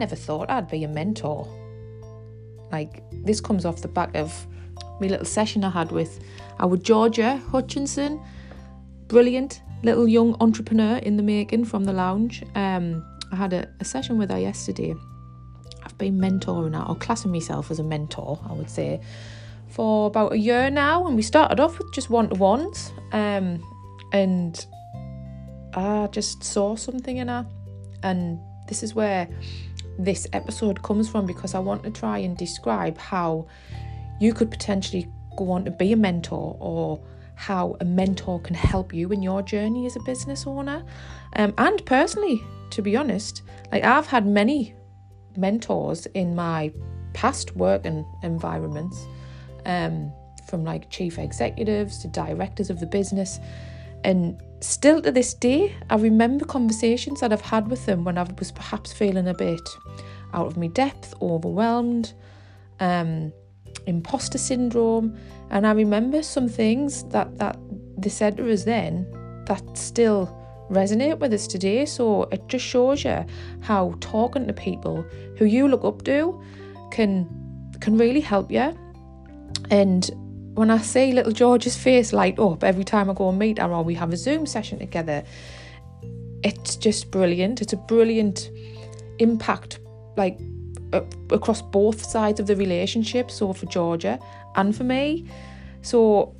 never thought I'd be a mentor. Like, this comes off the back of my little session I had with our Georgia Hutchinson, brilliant little young entrepreneur in the making from the lounge. Um, I had a, a session with her yesterday. I've been mentoring her, or classing myself as a mentor, I would say, for about a year now. And we started off with just one to ones. Um, and I just saw something in her. And this is where this episode comes from because I want to try and describe how you could potentially go on to be a mentor or how a mentor can help you in your journey as a business owner. Um, and personally, to be honest, like I've had many mentors in my past work and environments, um, from like chief executives to directors of the business. And still to this day, I remember conversations that I've had with them when I was perhaps feeling a bit out of my depth, overwhelmed. Um, imposter syndrome. And I remember some things that, that they said to us then that still resonate with us today. So it just shows you how talking to people who you look up to can can really help you. And when I see little George's face light up every time I go and meet her or we have a Zoom session together, it's just brilliant. It's a brilliant impact, like across both sides of the relationship, so for Georgia and for me. So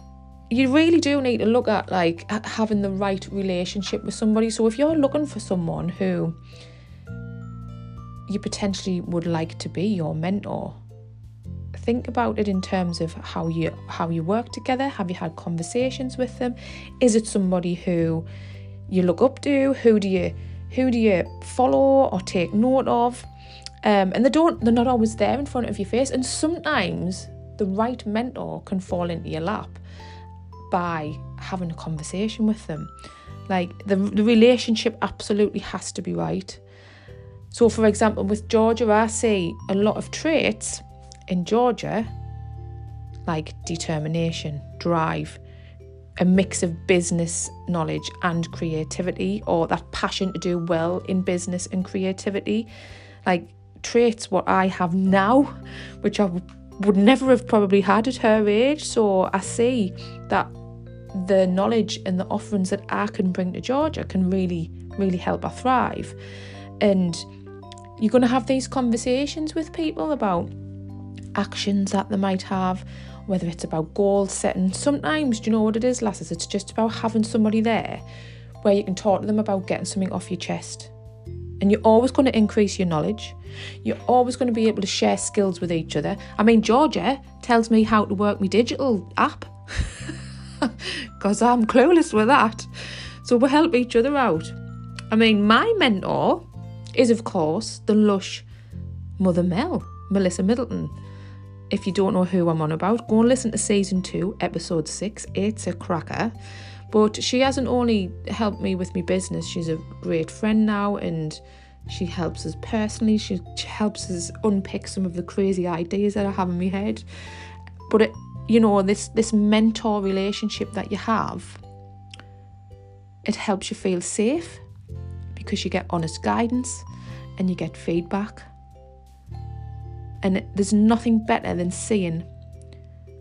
you really do need to look at like having the right relationship with somebody. So if you're looking for someone who you potentially would like to be your mentor, think about it in terms of how you how you work together. Have you had conversations with them? Is it somebody who you look up to? Who do you who do you follow or take note of? Um, and they don't they're not always there in front of your face. And sometimes the right mentor can fall into your lap by having a conversation with them. Like the, the relationship absolutely has to be right. So, for example, with Georgia, I see a lot of traits in Georgia like determination, drive, a mix of business knowledge and creativity, or that passion to do well in business and creativity. Like traits what I have now, which I would never have probably had at her age. So I see that the knowledge and the offerings that I can bring to Georgia can really, really help her thrive. And you're going to have these conversations with people about actions that they might have, whether it's about goal setting. Sometimes, do you know what it is, lasses? It's just about having somebody there where you can talk to them about getting something off your chest and you're always going to increase your knowledge. You're always going to be able to share skills with each other. I mean, Georgia tells me how to work my digital app because I'm clueless with that. So we help each other out. I mean, my mentor is, of course, the lush Mother Mel, Melissa Middleton. If you don't know who I'm on about, go and listen to season two, episode six. It's a cracker. But she hasn't only helped me with my business, she's a great friend now and she helps us personally. She, helps us unpick some of the crazy ideas that I have in my head. But it, you know, this this mentor relationship that you have, it helps you feel safe because you get honest guidance and you get feedback. And there's nothing better than seeing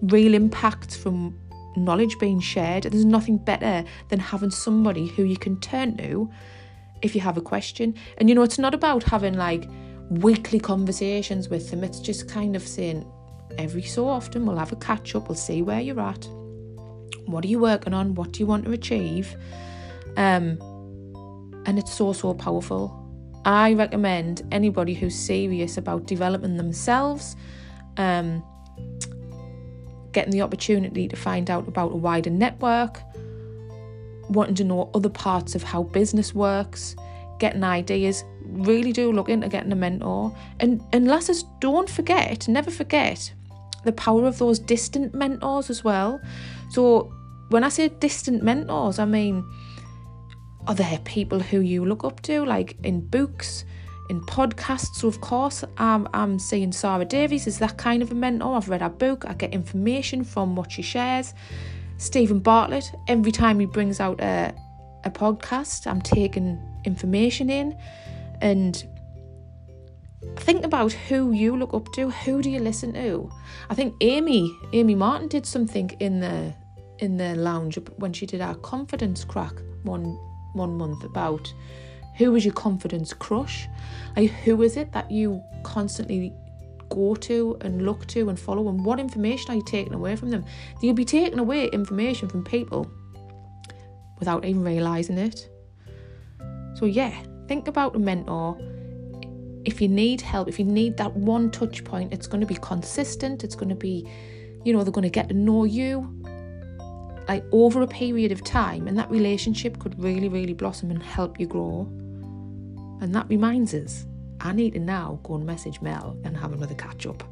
real impact from knowledge being shared. There's nothing better than having somebody who you can turn to if you have a question. And you know, it's not about having like weekly conversations with them, it's just kind of saying every so often we'll have a catch up, we'll see where you're at. What are you working on? What do you want to achieve? Um, and it's so, so powerful. I recommend anybody who's serious about developing themselves um, getting the opportunity to find out about a wider network, wanting to know other parts of how business works, getting ideas, really do look into getting a mentor. And and lasses, don't forget, never forget the power of those distant mentors as well. So when I say distant mentors, I mean are there people who you look up to, like in books, in podcasts. So, of course, I'm, I'm seeing Sara Davies as that kind of a mentor. I've read her book, I get information from what she shares. Steven Bartlett, every time he brings out a, a podcast, I'm taking information in. And think about who you look up to. Who do you listen to? I think Amy, Amy Martin, did something in the in the lounge when she did our confidence crack one one month about who was your confidence crush? Like who is it that you constantly go to and look to and follow and what information are you taking away from them? You'll be taking away information from people without even realizing it. So yeah, think about a mentor. If you need help, if you need that one touch point, it's going to be consistent. It's going to be, you know, they're going to get to know you like over a period of time, and that relationship could really, really blossom and help you grow. And that reminds us, I need to now go and message Mel and have another catch up.